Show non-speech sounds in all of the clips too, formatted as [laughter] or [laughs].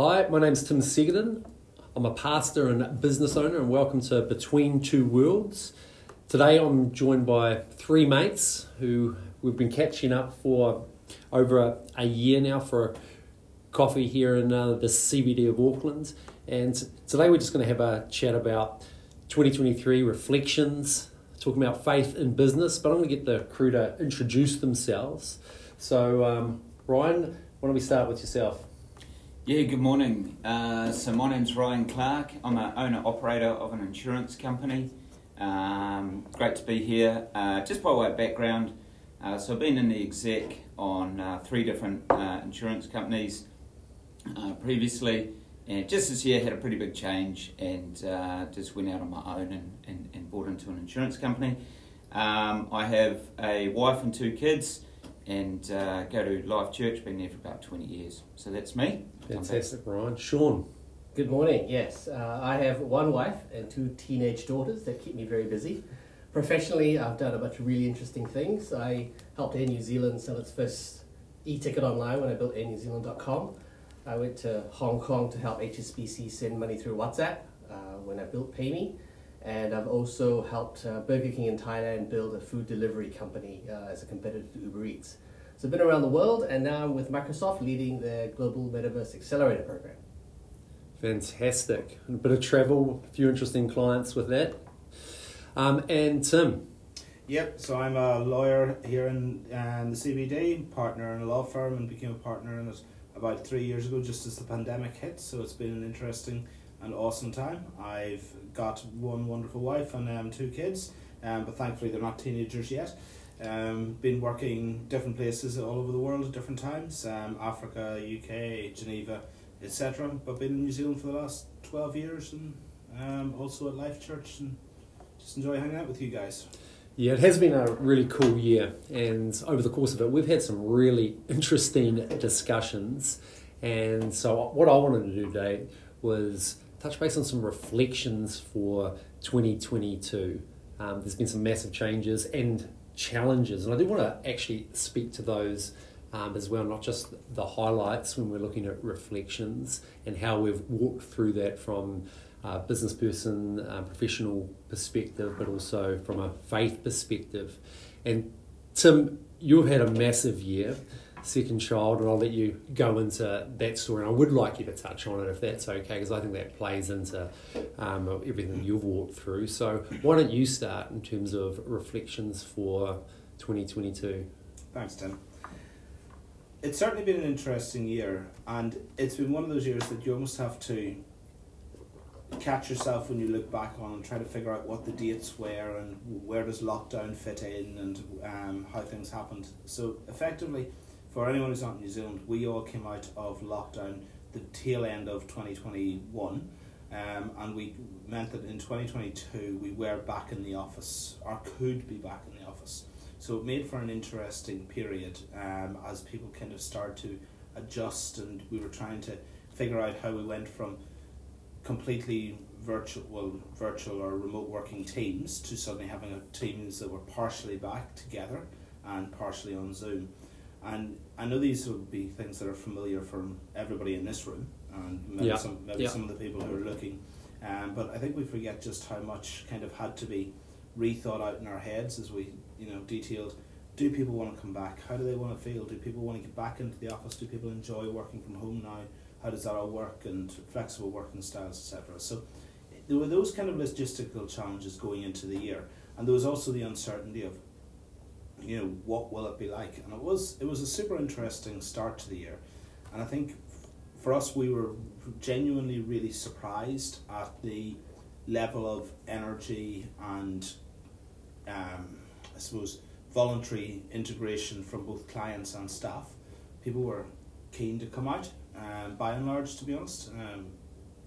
Hi, my name's Tim Segedin. I'm a pastor and business owner, and welcome to Between Two Worlds. Today I'm joined by three mates who we've been catching up for over a, a year now for coffee here in uh, the CBD of Auckland. And today we're just going to have a chat about 2023 reflections, talking about faith in business. But I'm going to get the crew to introduce themselves. So, um, Ryan, why don't we start with yourself? Yeah, good morning. Uh, so my name's Ryan Clark. I'm an owner operator of an insurance company. Um, great to be here. Uh, just by way of background, uh, so I've been in the exec on uh, three different uh, insurance companies uh, previously, and just this year had a pretty big change and just went out on my own and, and, and bought into an insurance company. Um, I have a wife and two kids and go to Life Church. Been there for about 20 years. So that's me. Fantastic, Ryan. Sean. Good morning. Yes, uh, I have one wife and two teenage daughters that keep me very busy. Professionally, I've done a bunch of really interesting things. I helped Air New Zealand sell its first e-ticket online when I built airnewzealand.com. I went to Hong Kong to help HSBC send money through WhatsApp uh, when I built PayMe. And I've also helped uh, Burger King in Thailand build a food delivery company uh, as a competitor to Uber Eats. So I've been around the world, and now I'm with Microsoft leading their Global Metaverse Accelerator Program. Fantastic. A bit of travel, a few interesting clients with that. Um, and Tim. Yep, so I'm a lawyer here in um, the CBD, partner in a law firm, and became a partner in it about three years ago, just as the pandemic hit. So it's been an interesting and awesome time. I've got one wonderful wife and um, two kids, um, but thankfully they're not teenagers yet. Um, been working different places all over the world at different times um, Africa, UK, Geneva, etc. But been in New Zealand for the last 12 years and um, also at Life Church and just enjoy hanging out with you guys. Yeah, it has been a really cool year, and over the course of it, we've had some really interesting discussions. And so, what I wanted to do today was touch base on some reflections for 2022. Um, there's been some massive changes and challenges, and I do want to actually speak to those um, as well, not just the highlights when we're looking at reflections and how we've walked through that from a business person, a professional perspective, but also from a faith perspective. And Tim, you've had a massive year second child, and I'll let you go into that story. And I would like you to touch on it if that's okay, because I think that plays into um, everything you've walked through. So, why don't you start in terms of reflections for 2022? Thanks, Tim. It's certainly been an interesting year, and it's been one of those years that you almost have to catch yourself when you look back on and try to figure out what the dates were and where does lockdown fit in and um, how things happened. So effectively, for anyone who's not in New Zealand, we all came out of lockdown the tail end of 2021. Um, and we meant that in 2022 we were back in the office or could be back in the office. So it made for an interesting period um, as people kind of started to adjust and we were trying to figure out how we went from completely virtual well, virtual or remote working teams to suddenly having teams that were partially back together and partially on Zoom. And I know these will be things that are familiar from everybody in this room, and maybe, yeah. some, maybe yeah. some of the people who are looking. Um, but I think we forget just how much kind of had to be rethought out in our heads as we, you know, detailed. Do people want to come back? How do they want to feel? Do people want to get back into the office? Do people enjoy working from home now? How does that all work? And flexible working styles, etc. So there were those kind of logistical challenges going into the year, and there was also the uncertainty of you know what will it be like? And it was it was a super interesting start to the year. And i think for us we were genuinely really surprised at the level of energy and um, i suppose voluntary integration from both clients and staff. People were keen to come out um, by and large to be honest. Um,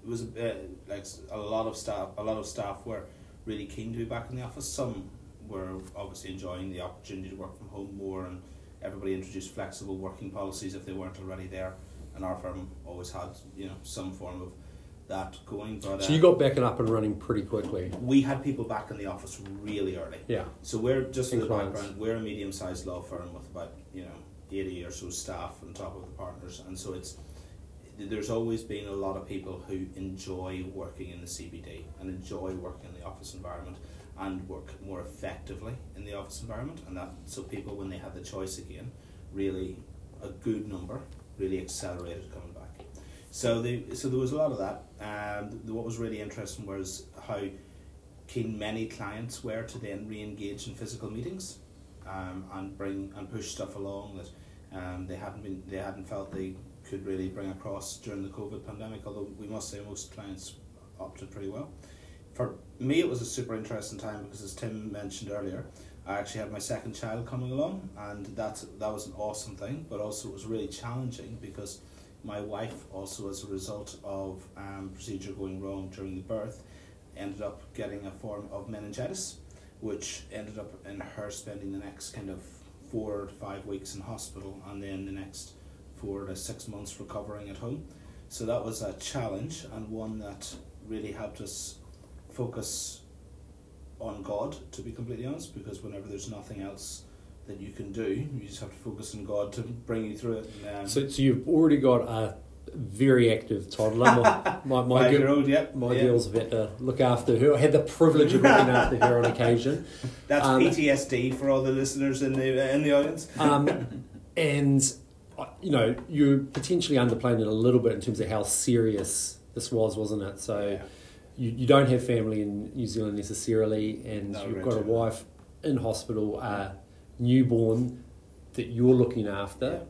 it was a bit, like a lot of staff a lot of staff were really keen to be back in the office. Some were obviously enjoying the opportunity to work from home more, and everybody introduced flexible working policies if they weren't already there. And our firm always had you know some form of that going. But so you uh, got back and up and running pretty quickly. We had people back in the office really early. Yeah. So we're just for the background, we're a medium-sized law firm with about you know eighty or so staff on top of the partners, and so it's there's always been a lot of people who enjoy working in the CBD and enjoy working in the office environment and work more effectively in the office environment and that so people when they had the choice again really a good number really accelerated coming back so they so there was a lot of that and what was really interesting was how keen many clients were to then re-engage in physical meetings um, and bring and push stuff along that um, they hadn't been they hadn't felt they could really bring across during the COVID pandemic. Although we must say most clients opted pretty well. For me, it was a super interesting time because, as Tim mentioned earlier, I actually had my second child coming along, and that that was an awesome thing. But also, it was really challenging because my wife, also as a result of um, procedure going wrong during the birth, ended up getting a form of meningitis, which ended up in her spending the next kind of four to five weeks in hospital, and then the next four to six months recovering at home. So that was a challenge and one that really helped us focus on God, to be completely honest, because whenever there's nothing else that you can do, you just have to focus on God to bring you through it. Um, so, so you've already got a very active toddler. My, [laughs] my, my, year old, yep. My yeah. girls have had to look after her. I had the privilege of looking after her on occasion. [laughs] That's um, PTSD for all the listeners in the in the audience. [laughs] Um, and you know, you're potentially underplaying it a little bit in terms of how serious this was, wasn't it? So yeah. You, you don't have family in New Zealand necessarily, and no, you've got a wife in hospital, a newborn that you're looking after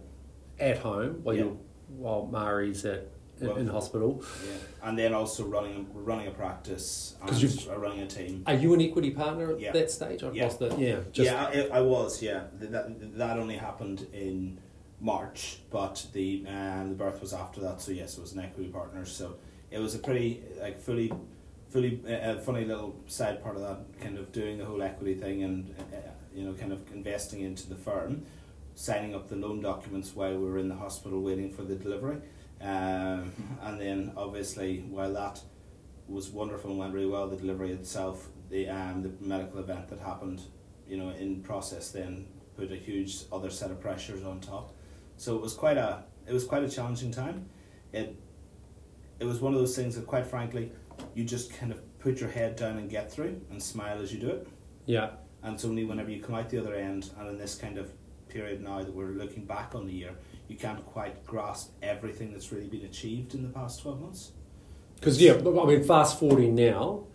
yeah. at home while yeah. you're while Mari's at in, well, in, hospital. Yeah, and then also running running a practice and you're running a team. Are you an equity partner at yeah. that stage? I've yeah. The, yeah, yeah, I, I, was. Yeah, that that only happened in March, but the um, the birth was after that. So yes, it was an equity partner. So it was a pretty like fully, fully uh, funny little side part of that kind of doing the whole equity thing and uh, you know kind of investing into the firm, signing up the loan documents while we were in the hospital waiting for the delivery, um, and then obviously while that was wonderful and went really well, the delivery itself, the um the medical event that happened, you know, in process then put a huge other set of pressures on top. So it was quite a it was quite a challenging time. It it was one of those things that, quite frankly, you just kind of put your head down and get through and smile as you do it. Yeah. And it's only whenever you come out the other end, and in this kind of period now that we're looking back on the year, you can't quite grasp everything that's really been achieved in the past twelve months. Because yeah, I mean, fast forwarding now,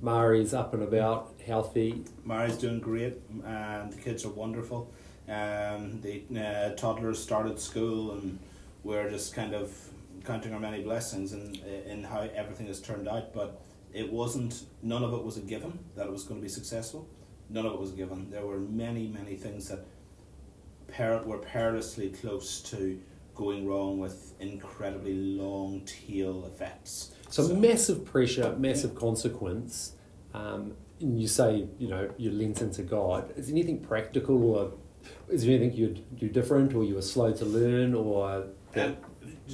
Mari's up and about, healthy. Mari's doing great, and the kids are wonderful. Um, the uh, toddlers started school, and we're just kind of counting our many blessings in in how everything has turned out. But it wasn't. None of it was a given that it was going to be successful. None of it was a given. There were many, many things that per- were perilously close to going wrong with incredibly long tail effects. So, so massive pressure, massive yeah. consequence. Um, and you say, you know, you lent into God. Is anything practical or is there anything you'd do different, or you were slow to learn, or um,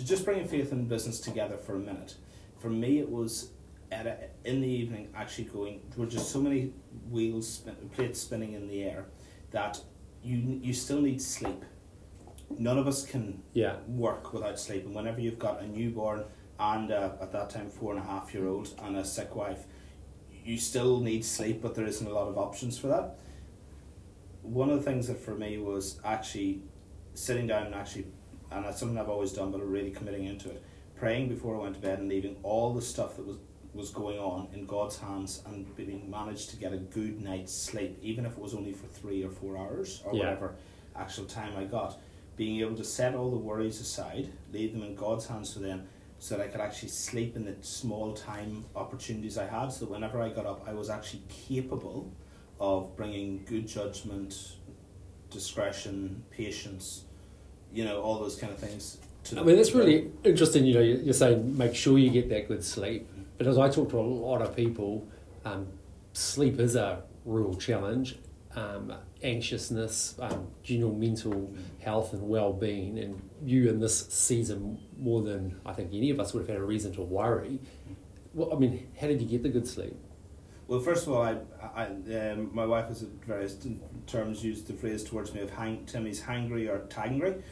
just bringing faith and business together for a minute? For me, it was at a, in the evening actually going. There were just so many wheels, spin, plates spinning in the air that you you still need sleep. None of us can yeah. work without sleep, and whenever you've got a newborn and a, at that time four and a half year old and a sick wife, you still need sleep, but there isn't a lot of options for that one of the things that for me was actually sitting down and actually, and that's something I've always done, but really committing into it, praying before I went to bed and leaving all the stuff that was was going on in God's hands and being managed to get a good night's sleep, even if it was only for three or four hours or yeah. whatever actual time I got. Being able to set all the worries aside, leave them in God's hands for them, so that I could actually sleep in the small time opportunities I had. So whenever I got up, I was actually capable of bringing good judgment, discretion, patience, you know, all those kind of things. I mean, that's really interesting. You know, you're saying make sure you get that good sleep, but as I talk to a lot of people, um, sleep is a real challenge. Um, anxiousness, um, general mental health and well-being, and you in this season more than I think any of us would have had a reason to worry. Well, I mean, how did you get the good sleep? Well, first of all, I, I um, my wife has various terms used the phrase towards me of hang, Timmy's hangry or tangry.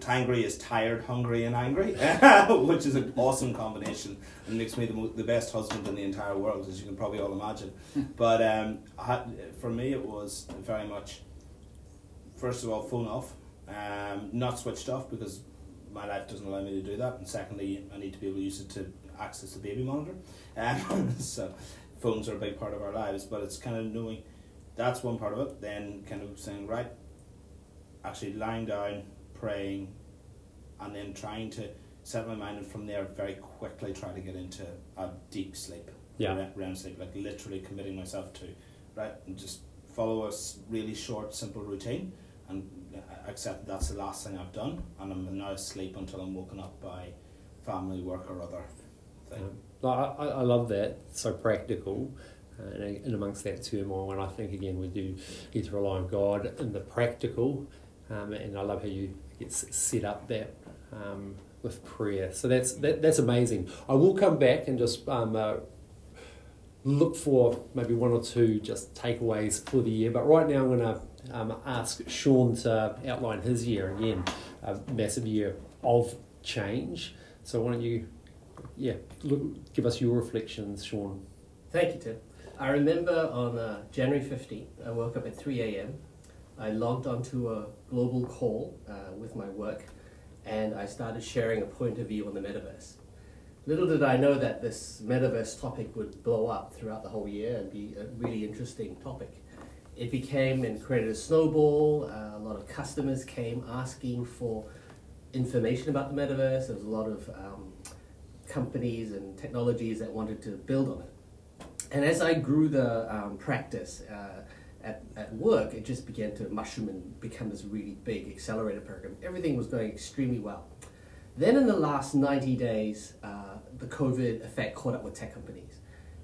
Tangry is tired, hungry, and angry, [laughs] which is an awesome combination and makes me the, mo- the best husband in the entire world, as you can probably all imagine. but um, had, for me, it was very much, first of all, phone off, um, not switched off because my life doesn't allow me to do that, and secondly, I need to be able to use it to access the baby monitor. [laughs] Um, [laughs] so, phones are a big part of our lives, but it's kind of knowing that's one part of it. Then, kind of saying, right, actually lying down, praying, and then trying to set my mind, and from there, very quickly try to get into a deep sleep, Yeah. REM- sleep, like literally committing myself to, right, and just follow a really short, simple routine, and uh, accept that's the last thing I've done, and I'm now asleep until I'm woken up by family, work, or other thing. Um, I, I I love that. So practical. And in amongst that turmoil, and I think again we do need to rely on God in the practical, um, and I love how you get set up that um, with prayer. So that's that, that's amazing. I will come back and just um, uh, look for maybe one or two just takeaways for the year. But right now, I'm going to um, ask Sean to outline his year again, a massive year of change. So why don't you, yeah, look, give us your reflections, Sean. Thank you, Tim. I remember on uh, January 15th, I woke up at 3 a.m. I logged onto a global call uh, with my work and I started sharing a point of view on the metaverse. Little did I know that this metaverse topic would blow up throughout the whole year and be a really interesting topic. It became and created a snowball. Uh, a lot of customers came asking for information about the metaverse. There was a lot of um, companies and technologies that wanted to build on it. And as I grew the um, practice uh, at, at work, it just began to mushroom and become this really big accelerator program. Everything was going extremely well. Then in the last 90 days, uh, the COVID effect caught up with tech companies.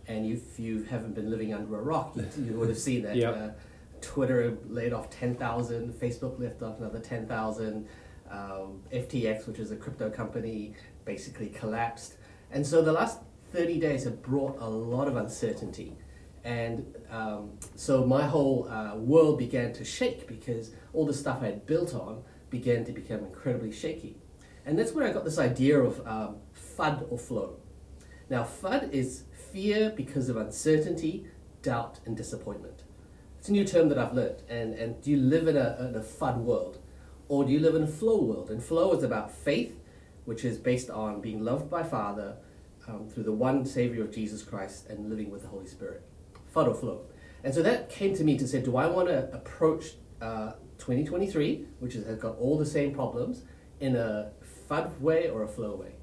And if you haven't been living under a rock, you, you would have seen that. [laughs] Yep. Uh, Twitter laid off 10,000, Facebook left off another 10,000, um, FTX, which is a crypto company, basically collapsed. And so the last 30 days have brought a lot of uncertainty. And um, so my whole uh, world began to shake because all the stuff I had built on began to become incredibly shaky. And that's where I got this idea of um, FUD or flow. Now, FUD is fear because of uncertainty, doubt, and disappointment. It's a new term that I've learned. And, and do you live in a, in a FUD world? Or do you live in a flow world? And flow is about faith, which is based on being loved by Father um, through the one Savior of Jesus Christ and living with the Holy Spirit. Or flow. And so that came to me to say, do I want to approach uh, 2023, which has got all the same problems, in a FUD way or a flow way?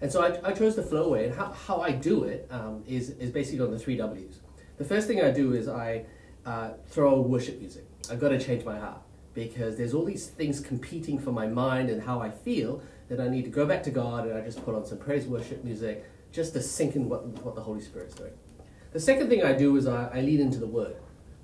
And so I, I chose the flow way, and how, how I do it um, is is basically on the three W's. The first thing I do is I uh, throw worship music. I've got to change my heart because there's all these things competing for my mind and how I feel that I need to go back to God and I just put on some praise worship music just to sink in what, what the Holy Spirit's doing. The second thing I do is I, I lean into the Word.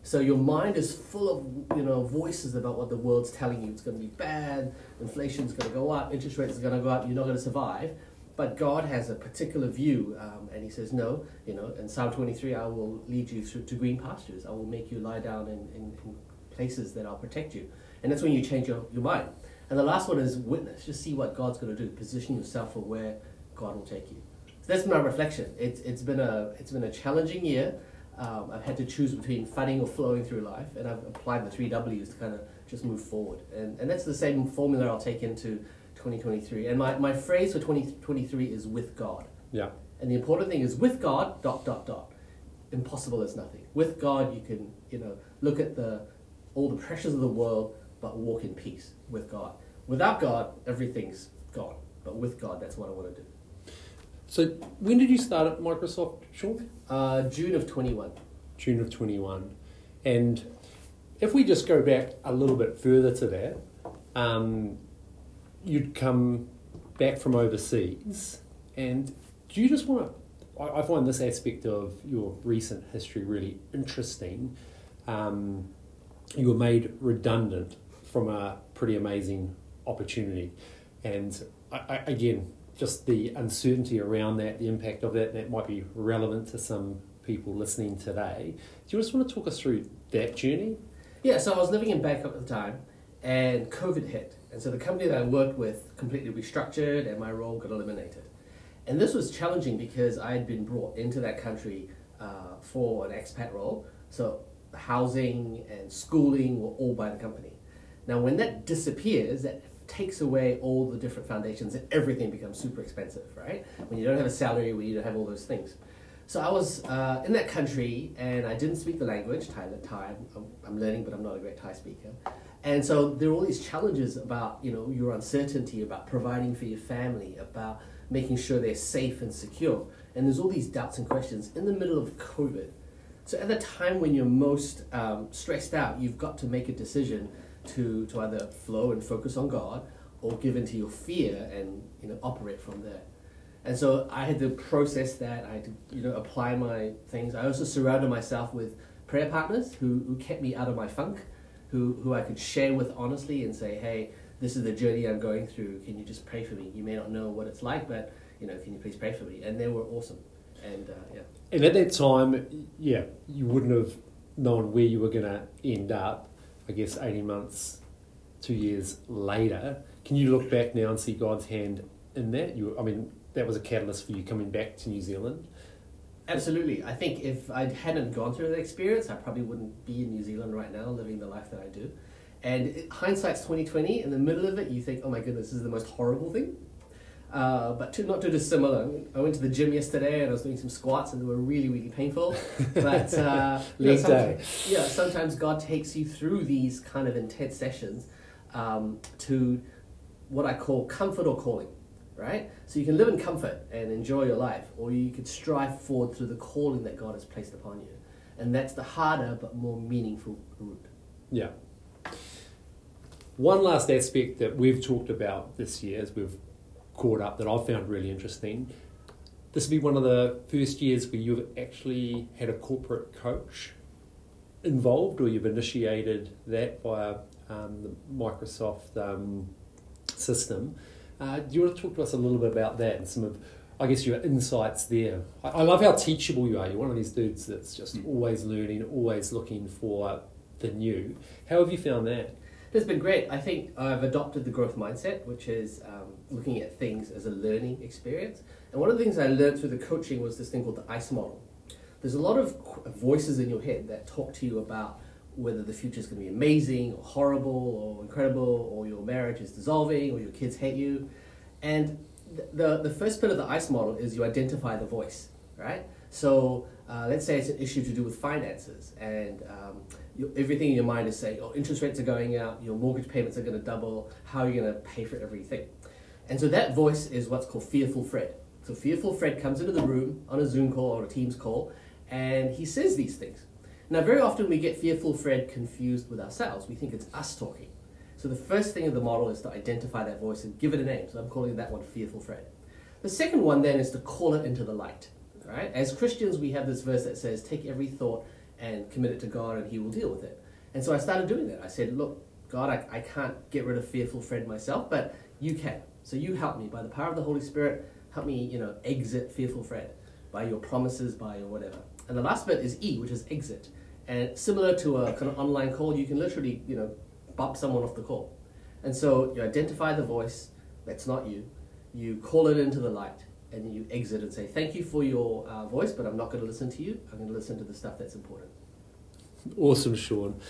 So your mind is full of you know voices about what the world's telling you. It's going to be bad. Inflation's going to go up. Interest rates are going to go up. You're not going to survive. But God has a particular view, um, and He says, "No, you know." In Psalm 23, I will lead you through to green pastures. I will make you lie down in, in, in places that I'll protect you. And that's when you change your, your mind. And the last one is witness. Just see what God's going to do. Position yourself for where God will take you. So that's my reflection. It's it's been a it's been a challenging year. Um, I've had to choose between fighting or flowing through life, and I've applied the three W's to kind of just move forward. And and that's the same formula I'll take into 2023. And my, my phrase for 2023 is with God. Yeah. And the important thing is with God, dot, dot, dot. Impossible is nothing. With God, you can, you know, look at the all the pressures of the world, but walk in peace with God. Without God, everything's gone. But with God, that's what I want to do. So when did you start at Microsoft, Sean? Uh, June of 21. June of 21. And if we just go back a little bit further to that, um, you'd come back from overseas, and do you just want to? I, I find this aspect of your recent history really interesting. Um, you were made redundant from a pretty amazing opportunity, and I, I, again, just the uncertainty around that, the impact of that, that might be relevant to some people listening today. Do you just want to talk us through that journey? Yeah, so I was living in Bangkok at the time, and COVID hit. And so the company that I worked with completely restructured and my role got eliminated. And this was challenging because I had been brought into that country uh, for an expat role. So housing and schooling were all by the company. Now, when that disappears, that takes away all the different foundations and everything becomes super expensive, right? When you don't have a salary, when you don't have all those things. So I was uh, in that country and I didn't speak the language, Thai. Thai. I'm, I'm learning, but I'm not a great Thai speaker. And so there are all these challenges about you know your uncertainty about providing for your family, about making sure they're safe and secure. And there's all these doubts and questions in the middle of COVID. So at the time when you're most um, stressed out, you've got to make a decision to, to either flow and focus on God or give into your fear and you know operate from there. And so I had to process that. I had to you know apply my things. I also surrounded myself with prayer partners who, who kept me out of my funk, who, who I could share with honestly and say, hey, this is the journey I'm going through. Can you just pray for me? You may not know what it's like, but you know, can you please pray for me? And they were awesome. And uh, yeah. And at that time, yeah, you wouldn't have known where you were going to end up. I guess eighteen months, two years later. Can you look back now and see God's hand in that? You, I mean, that was a catalyst for you coming back to New Zealand. Absolutely. I think if I hadn't gone through that experience, I probably wouldn't be in New Zealand right now, living the life that I do. And hindsight's twenty twenty. In the middle of it, you think, "Oh my goodness, this is the most horrible thing." Uh, but too, not too dissimilar. I went to the gym yesterday and I was doing some squats and they were really, really painful. [laughs] But uh, you know, sometimes, yeah, sometimes God takes you through these kind of intense sessions um, to what I call comfort or calling, right? So you can live in comfort and enjoy your life, or you could strive forward through the calling that God has placed upon you. And that's the harder but more meaningful route. Yeah. One last aspect that we've talked about this year as we've caught up that I've found really interesting. This will be one of the first years where you've actually had a corporate coach involved, or you've initiated that via um, the Microsoft um, system. Uh, do you want to talk to us a little bit about that and some of, I guess, your insights there? I, I love how teachable you are. You're one of these dudes that's just Mm. always learning, always looking for the new. How have you found that? It's been great. I think I've adopted the growth mindset, which is um, looking at things as a learning experience. And one of the things I learned through the coaching was this thing called the ICE model. There's a lot of voices in your head that talk to you about whether the future is going to be amazing or horrible or incredible or your marriage is dissolving or your kids hate you. And the, the first bit of the ICE model is you identify the voice, right? So uh, let's say it's an issue to do with finances and um, your, everything in your mind is saying, oh, interest rates are going up, your mortgage payments are going to double, how are you going to pay for everything? And so that voice is what's called Fearful Fred. So Fearful Fred comes into the room on a Zoom call or a Teams call and he says these things. Now, very often we get Fearful Fred confused with ourselves. We think it's us talking. So the first thing of the model is to identify that voice and give it a name. So I'm calling that one Fearful Fred. The second one then is to call it into the light. Right? As Christians, we have this verse that says, "Take every thought and commit it to God, and He will deal with it." And so I started doing that. I said, "Look, God, I, I can't get rid of fearful Fred myself, but you can. So you help me by the power of the Holy Spirit. Help me, you know, exit fearful Fred by your promises, by your whatever." And the last bit is E, which is exit. And similar to a kind of online call, you can literally, you know, bump someone off the call. And so you identify the voice that's not you, you call it into the light, and you exit and say, Thank you for your uh, voice, but I'm not going to listen to you. I'm going to listen to the stuff that's important. Awesome, Sean.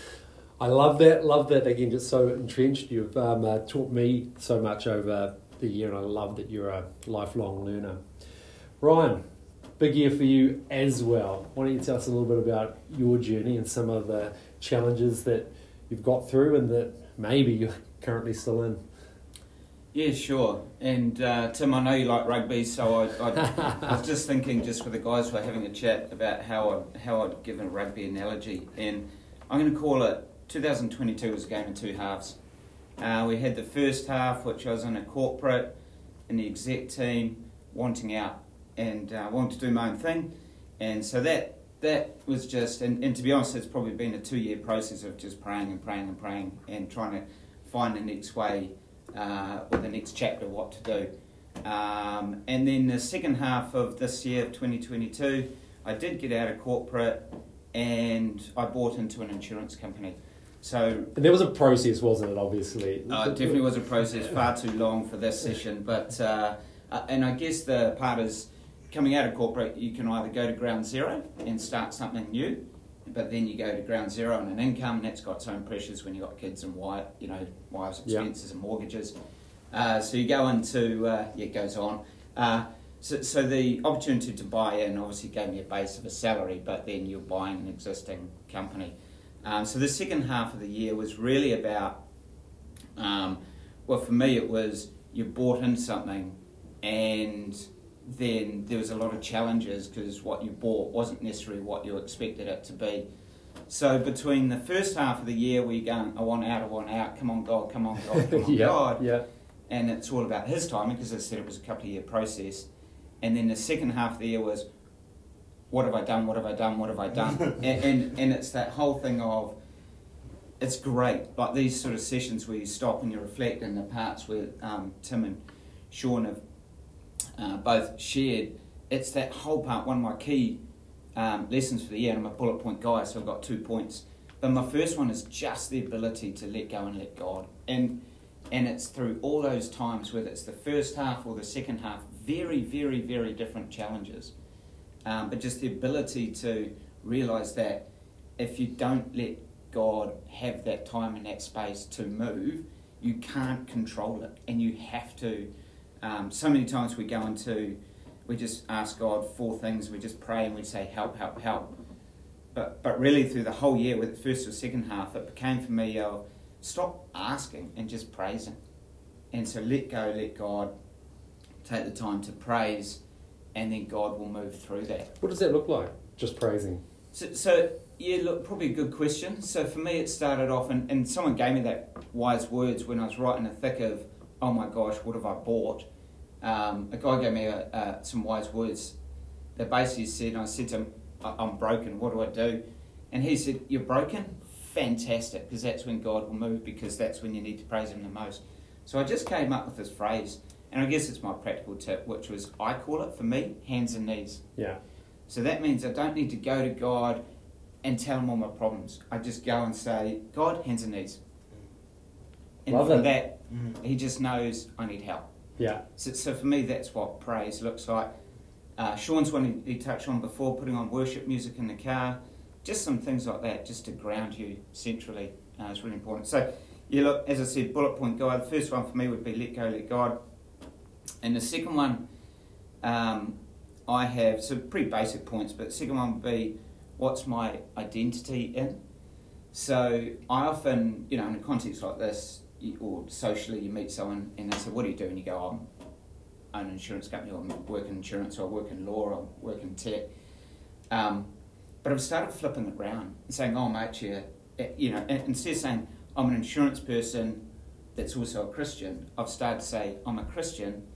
I love that. Love that. Again, just so entrenched. You've um, uh, taught me so much over the year, and I love that you're a lifelong learner. Ryan, big year for you as well. Why don't you tell us a little bit about your journey and some of the challenges that you've got through and that maybe you're currently still in? Yeah, sure. And uh, Tim, I know you like rugby, so I, I, I [laughs] was just thinking, just with the guys who are having a chat about how I how I'd give a rugby analogy, and I'm going to call it 2022 was a game of two halves. Uh, we had the first half, which I was in a corporate, in the exec team, wanting out and uh, wanting to do my own thing, and so that that was just, and, and to be honest, it's probably been a two year process of just praying and praying and praying and trying to find the next way uh, or the next chapter what to do. Um, and then the second half of this year of 2022, I did get out of corporate and I bought into an insurance company. So And there was a process, wasn't it? Obviously, uh, it definitely was a process, far too long for this session. But uh, uh, and I guess the part is coming out of corporate, you can either go to ground zero and start something new, but then you go to ground zero on an income, and that's got its own pressures when you've got kids and wife, you know, wives' expenses and mortgages. Uh, so you go into uh, yeah, it goes on. Uh, so, so the opportunity to buy in obviously gave me a base of a salary, but then you're buying an existing company. Um, so the second half of the year was really about, um, well, for me it was you bought in something, and then there was a lot of challenges because what you bought wasn't necessarily what you expected it to be. So between the first half of the year where you're going, I want out, I want out, come on God, come on God, come [laughs] on yeah, God, yeah, and it's all about his timing because I said it was a couple of year process. And then the second half of the year was, what have I done? What have I done? What have I done? [laughs] and, and and it's that whole thing of, it's great. Like these sort of sessions where you stop and you reflect, and the parts where um, Tim and Sean have uh, both shared. It's that whole part. One of my key um, lessons for the year. And I'm a bullet point guy, so I've got two points. But my first one is just the ability to let go and let God. And and it's through all those times, whether it's the first half or the second half, very, very, very different challenges. Um, but just the ability to realize that if you don't let God have that time and that space to move, you can't control it, and you have to. Um, so many times we go into, we just ask God for things, we just pray and we say, help, help, help. But, but really, through the whole year, with the first or second half, it became for me, uh, stop asking and just praising. And so let go, let God take the time to praise, and then God will move through that. What does that look like? Just praising. So, so yeah, look, probably a good question. So for me, it started off, and, and someone gave me that wise words when I was right in the thick of, oh my gosh, what have I bought? Um, a guy gave me a, uh, some wise words that basically said, and I said to him, "I- I'm broken, what do I do? And he said, You're broken? Fantastic, because that's when God will move, because that's when you need to praise Him the most. So I just came up with this phrase, and I guess it's my practical tip, which was I call it for me hands and knees. Yeah, So that means I don't need to go to God and tell him all my problems. I just go and say, God, hands and knees. And Love from it. that, he just knows I need help. Yeah, So, so for me, that's what praise looks like. Uh, Sean's one he, he touched on before, putting on worship music in the car. Just some things like that, just to ground you centrally, uh, really important. So, yeah, look, as I said, bullet point guide. The first one for me would be let go, let God. And the second one, um, I have some pretty basic points, but the second one would be what's my identity in? So I often, you know, in a context like this, or socially, you meet someone and they say, "What do you do?" And you go, "I'm own an insurance company, or I work in insurance, or I work in law, or I work in tech." Um, but I've started flipping it around and saying, "Oh, mate, yeah, eh, you know," instead of saying I'm an insurance person that's also a Christian, I've started to say I'm a Christian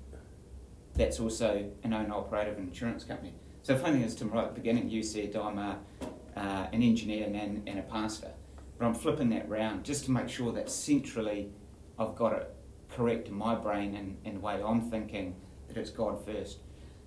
that's also an owner operator of an insurance company. So the funny thing is, Tim, right at the beginning, you said I'm a, uh, an engineer and, and a pastor. But I'm flipping that round just to make sure that centrally I've got it correct in my brain and, and the way I'm thinking that it's God first.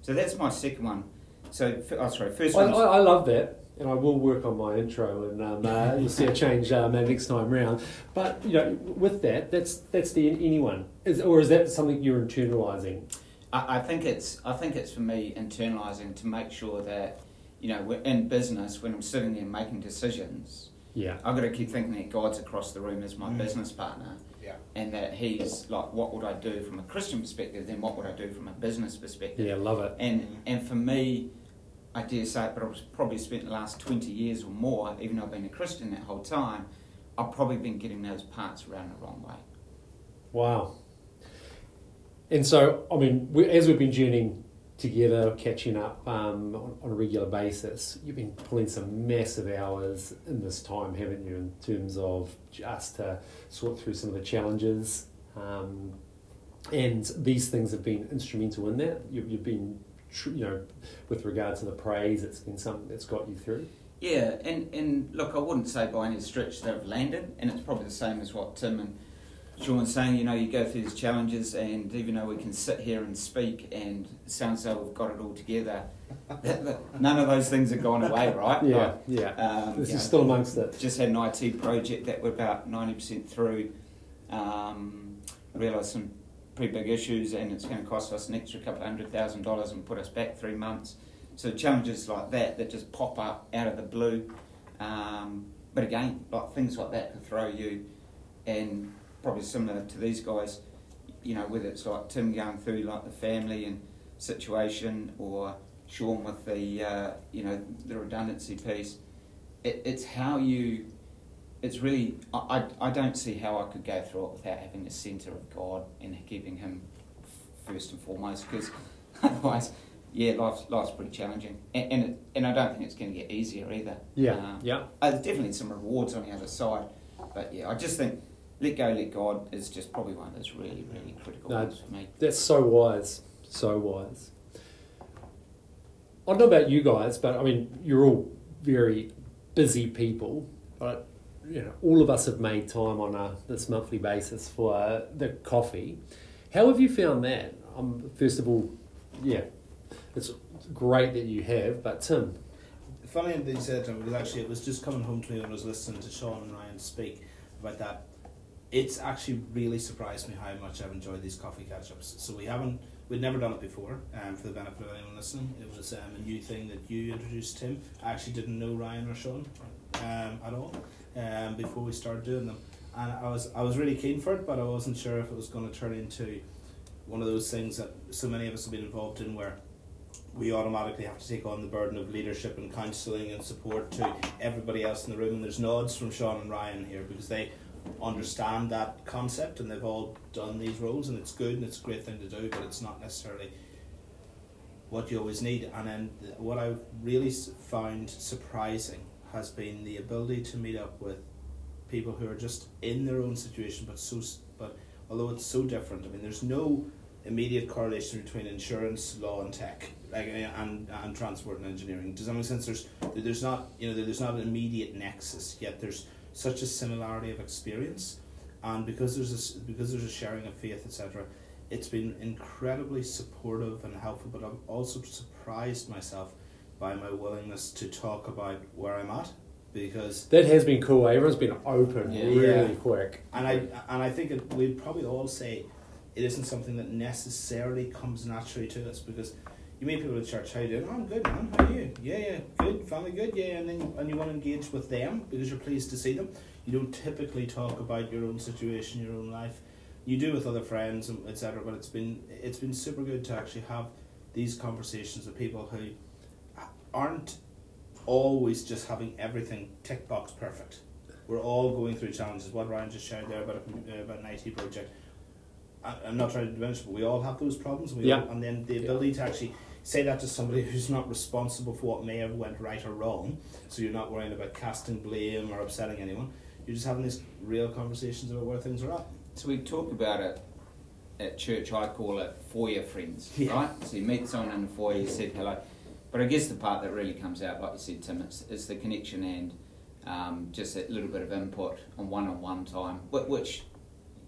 So that's my second one. So, oh, sorry, first I, I, one. I love that, and I will work on my intro, and um, uh, [laughs] you'll see a change um, next time round. But you know, with that, that's that's the anyone, is, or is that something you're internalizing? I, I think it's I think it's for me internalizing to make sure that you know we're in business when I'm sitting there making decisions. Yeah, I've got to keep thinking that God's across the room as my Mm. business partner, Yeah. and that He's like, what would I do from a Christian perspective? Then what would I do from a business perspective? yeah, love it. And and for me, I dare say but I've probably spent the last twenty years or more, even though I've been a Christian that whole time, I've probably been getting those parts around the wrong way. Wow. And so, I mean, we, as we've been journeying together, catching up um, on, on a regular basis, you've been pulling some massive hours in this time, haven't you, in terms of just to sort through some of the challenges. Um, and these things have been instrumental in that. You've, you've been, you know, with regard to the praise, it's been something that's got you through. Yeah, and, and look, I wouldn't say by any stretch that I've landed, and it's probably the same as what Tim and Sean's saying, you know, you go through these challenges, and even though we can sit here and speak and it sounds as though we've got it all together, none of those things have gone away, right? Yeah, Like, yeah. um, This is know, still amongst it. just had an IT project that we're about 90% through. Um, realised some pretty big issues, and it's going to cost us an extra couple of hundred thousand dollars and put us back three months. So challenges like that that just pop up out of the blue. Um, but again, like things like that can throw you, and probably similar to these guys, you know, whether it's like Tim going through like the family and situation, or Sean with the uh, you know the redundancy piece. It, it's how you. It's really. I, I I don't see how I could go through it without having the centre of God and keeping Him first and foremost, because [laughs] otherwise, yeah, life's life's pretty challenging, and and, it, and I don't think it's going to get easier either. Yeah, Um, yeah. uh, there's definitely some rewards on the other side, but yeah, I just think let go, let God is just probably one of those really, really critical No, ones for me. That's so wise, so wise. I don't know about you guys, but I mean, you're all very busy people, but you know, all of us have made time on a this monthly basis for uh, the coffee. How have you found that? Um, first of all, yeah, it's great that you have, but Tim, Funny that you said that because actually it was just coming home to me when I was listening to Sean and Ryan speak about that. It's actually really surprised me how much I've enjoyed these coffee catch-ups. So we haven't, we'd never done it before. Um, for the benefit of anyone listening, it was um, a new thing that you introduced Tim. I actually didn't know Ryan or Sean um, at all um, before we started doing them, and I was I was really keen for it, but I wasn't sure if it was going to turn into one of those things that so many of us have been involved in where we automatically have to take on the burden of leadership and counselling and support to everybody else in the room. And there's nods from Sean and Ryan here because they understand that concept and they've all done these roles and it's good and it's a great thing to do, but it's not necessarily what you always need. And then what I've really found surprising has been the ability to meet up with people who are just in their own situation, but so but although it's so different. I mean, there's no immediate correlation between insurance, law, and tech, like uh, and and transport and engineering. Does that make sense? There's there's not you know there's not an immediate nexus yet. There's such a similarity of experience, and because there's a s- because there's a sharing of faith, etc. It's been incredibly supportive and helpful, but I've also surprised myself by my willingness to talk about where I'm at because that has been cool. Everyone's been open Yeah. really Yeah. quick. and I and I think it, we'd probably all say it isn't something that necessarily comes naturally to us because you meet people at church. How you doing? Oh, I'm good, man. How are you? Yeah, yeah, good. Family good. Yeah, and then you, and you want to engage with them because you're pleased to see them. You don't typically talk about your own situation, your own life. You do with other friends and etc. But it's been it's been super good to actually have these conversations with people who aren't always just having everything tick box perfect. We're all going through challenges. What Ryan just shared there about a, uh, about an IT project. I, I'm not trying to diminish, but we all have those problems. We Yeah. all, and then the ability to actually say that to somebody who's not responsible for what may have went right or wrong. So you're not worrying about casting blame or upsetting anyone. You're just having these real conversations about where things are at. So we talk about it at church. I call it foyer friends, Yeah. right? So you meet someone in the foyer, you said hello. But I guess the part that really comes out, like you said, Tim, it's, it's the connection and um, just a little bit of input on one-on-one time, which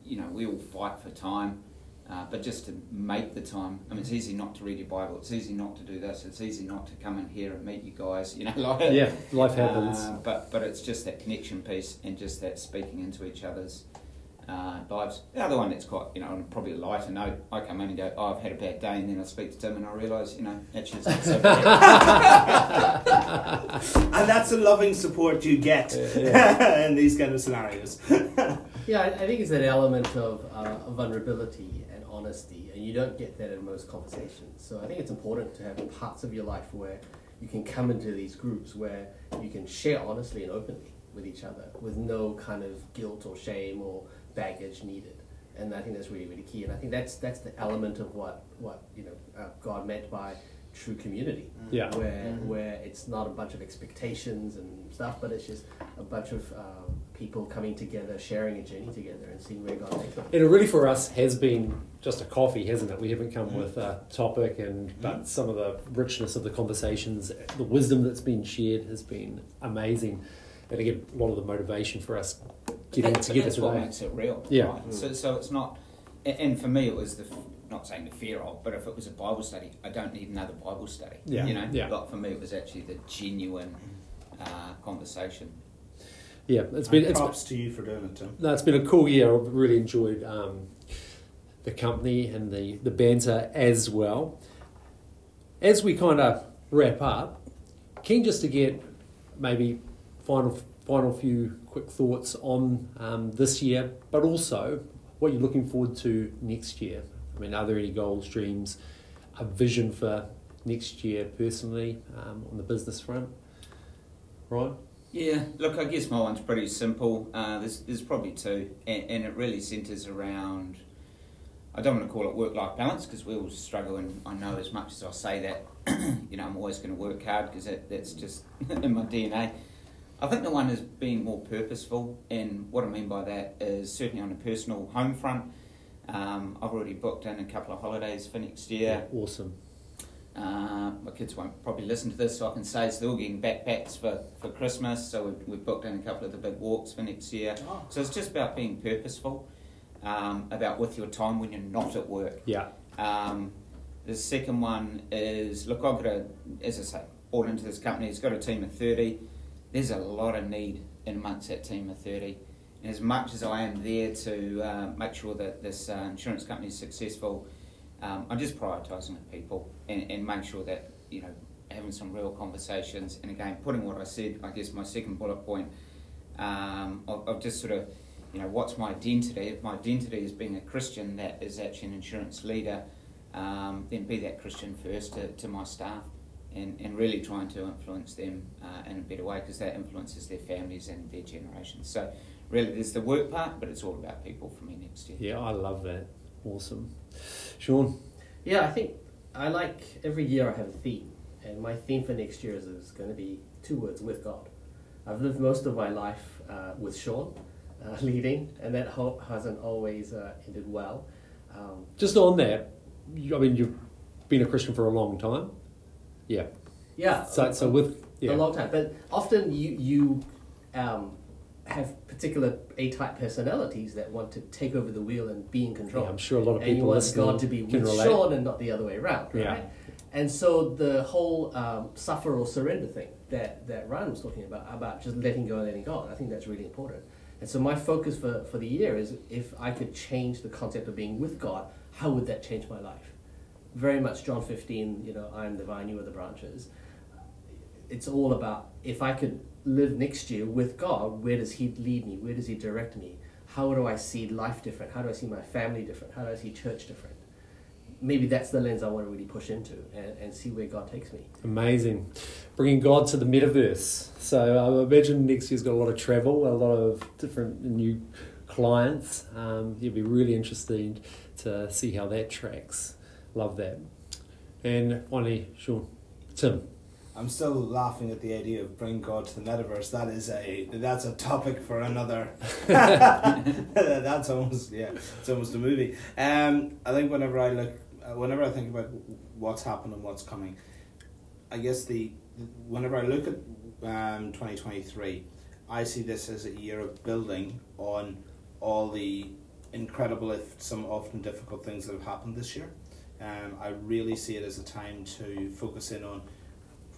you know we all fight for time. Uh, but just to make the time, I mean, it's easy not to read your Bible. It's easy not to do this. It's easy not to come in here and meet you guys. You know, [laughs] like Yeah, life happens. uh, but but it's just that connection piece and just that speaking into each other's uh, lives. The other one that's quite, you know, on probably a lighter note, I come in and go, oh, I've had a bad day, and then I speak to Tim and I realise, you know, actually it's not so bad. [laughs] And that's the loving support you get Yeah. [laughs] in these kind of scenarios. Yeah, I, I think it's that element of uh, vulnerability and honesty, and you don't get that in most conversations. So I think it's important to have parts of your life where you can come into these groups where you can share honestly and openly with each other with no kind of guilt or shame or baggage needed. And I think that's really, really key. And I think that's that's the element of what what you know uh, God meant by true community Yeah. where Mhm. where it's not a bunch of expectations and stuff, but it's just a bunch of um, people coming together, sharing a journey together, and seeing where God takes them. And it really for us has been just a coffee, hasn't it? We haven't come Mm. with a topic, and Mm. but some of the richness of the conversations, the wisdom that's been shared has been amazing. And again, a lot of the motivation for us getting That- together that's what makes it real. Yeah. Right? So, so it's not, and for me, it was the, not saying the fear of, but if it was a Bible study, I don't need another Bible study. Yeah. You know, Yeah. but for me, it was actually the genuine uh, conversation. Yeah, it's been And it's, props to you for doing it, Tim. no, it's been a cool year. I've really enjoyed um, the company and the the banter as well. As we kind of wrap up, keen just to get maybe final final few quick thoughts on um, this year, but also what you're looking forward to next year. I mean, are there any goals, dreams, a vision for next year personally um, on the business front? Ryan? Yeah, look, I guess my one's pretty simple. Uh, there's, there's probably two, and, and it really centres around. I don't want to call it work-life balance because we all struggle, and I know as much as I say that, [clears throat] you know, I'm always going to work hard because that, that's just [laughs] in my DNA. I think the one is being more purposeful, and what I mean by that is certainly on a personal home front. Um, I've already booked in a couple of holidays for next year. Awesome. Uh, my kids won't probably listen to this, so I can say it's they're all getting backpacks for, for Christmas. So we've, we've booked in a couple of the big walks for next year. So it's just about being purposeful, um, about with your time when you're not at work. Yeah. Um, the second one is look, I've got a, as I say, bought into this company. It's got a team of 30. There's a lot of need in amongst that team of 30. And as much as I am there to uh, make sure that this uh, insurance company is successful, um, I'm just prioritising the people and, and make sure that, you know, having some real conversations. And again, putting what I said, I guess my second bullet point um, of, of just sort of, you know, what's my identity? If my identity is being a Christian that is actually an insurance leader, um, then be that Christian first to, to my staff and, and really trying to influence them uh, in a better way because that influences their families and their generations. So, really, there's the work part, but it's all about people for me next year. Yeah, I love that. Awesome. Sean? Yeah, I think I like every year I have a theme, and my theme for next year is, is going to be two words with God. I've lived most of my life uh, with Sean uh, [laughs] leading, and that ho- hasn't always uh, ended well. Um, Just on that, you, I mean, you've been a Christian for a long time. Yeah. yeah, So, so with yeah, a long time, but often you you um, have particular A-type personalities that want to take over the wheel and be in control. yeah, I'm sure a lot of and you people want God to be with relate. Sean and not the other way around, right? Yeah. And so the whole um, suffer or surrender thing that, that Ryan was talking about, about just letting go and letting God, I think that's really important. And so my focus for, for the year is if I could change the concept of being with God, how would that change my life? Very much John 15, you know, I am the vine, you are the branches. It's all about if I could live next year with God, where does He lead me? Where does He direct me? How do I see life different? How do I see my family different? How do I see church different? Maybe that's the lens I want to really push into and, and see where God takes me. Amazing. Bringing God to the metaverse. So I imagine next year's got a lot of travel, a lot of different new clients. Um, it'll be really interesting to see how that tracks. Love that. And finally, Sean, Tim. I'm still laughing at the idea of bring God to the metaverse. That is a that's a topic for another. [laughs] that's almost yeah, it's almost a movie. Um, I think whenever I look, uh, whenever I think about what's happened and what's coming, I guess the whenever I look at um, 2023, I see this as a year of building on all the incredible, if some often difficult things that have happened this year. Um, I really see it as a time to focus in on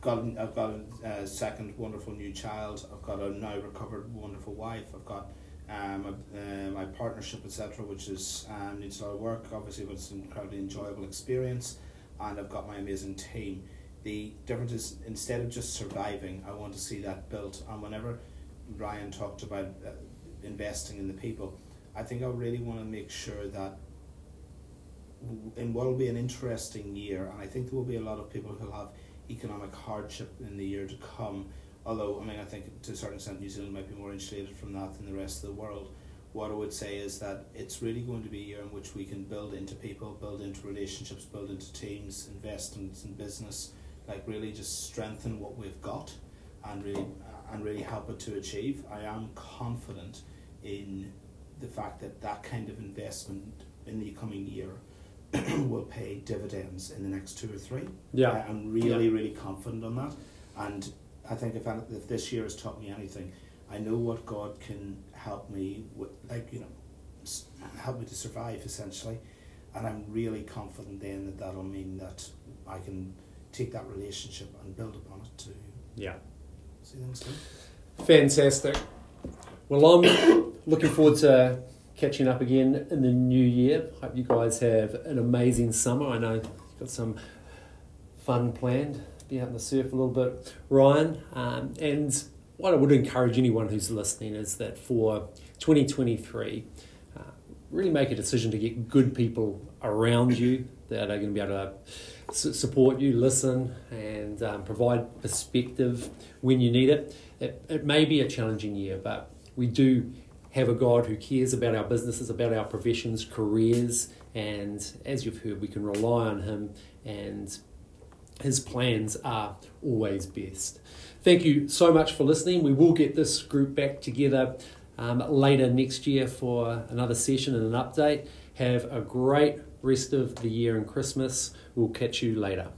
got I've got a uh, second wonderful new child. I've got a now recovered wonderful wife. I've got um, a, uh, my partnership etc. Which is um, needs a lot of work obviously, but it's an incredibly enjoyable experience. And I've got my amazing team. The difference is instead of just surviving, I want to see that built. And whenever Ryan talked about uh, investing in the people, I think I really want to make sure that in what will be an interesting year, and I think there will be a lot of people who have economic hardship in the year to come. Although, I mean, I think to a certain extent New Zealand might be more insulated from that than the rest of the world. What I would say is that it's really going to be a year in which we can build into people, build into relationships, build into teams, invest in, in business, like really just strengthen what we've got, and really and really help it to achieve. I am confident in the fact that that kind of investment in the coming year [clears throat] will pay dividends in the next two or three. Yeah. Uh, I, am really, really confident on that. And I think if, any- if this year has taught me anything, I know what God can help me with, like you know, help me to survive essentially, and I'm really confident then that that'll mean that I can take that relationship and build upon it to Yeah. see things through. Fantastic. Well, I'm [coughs] looking forward to catching up again in the new year. Hope you guys have an amazing summer. I know you've got some fun planned. Be out in the surf a little bit, Ryan. Um, and what I would encourage anyone who's listening is that for 2023, uh, really make a decision to get good people around you that are going to be able to support you, listen, and um, provide perspective when you need it. it. It may be a challenging year, but we do have a God who cares about our businesses, about our professions, careers, and as you've heard, we can rely on Him, and His plans are always best. Thank you so much for listening. We will get this group back together um, later next year for another session and an update. Have a great rest of the year and Christmas. We'll catch you later.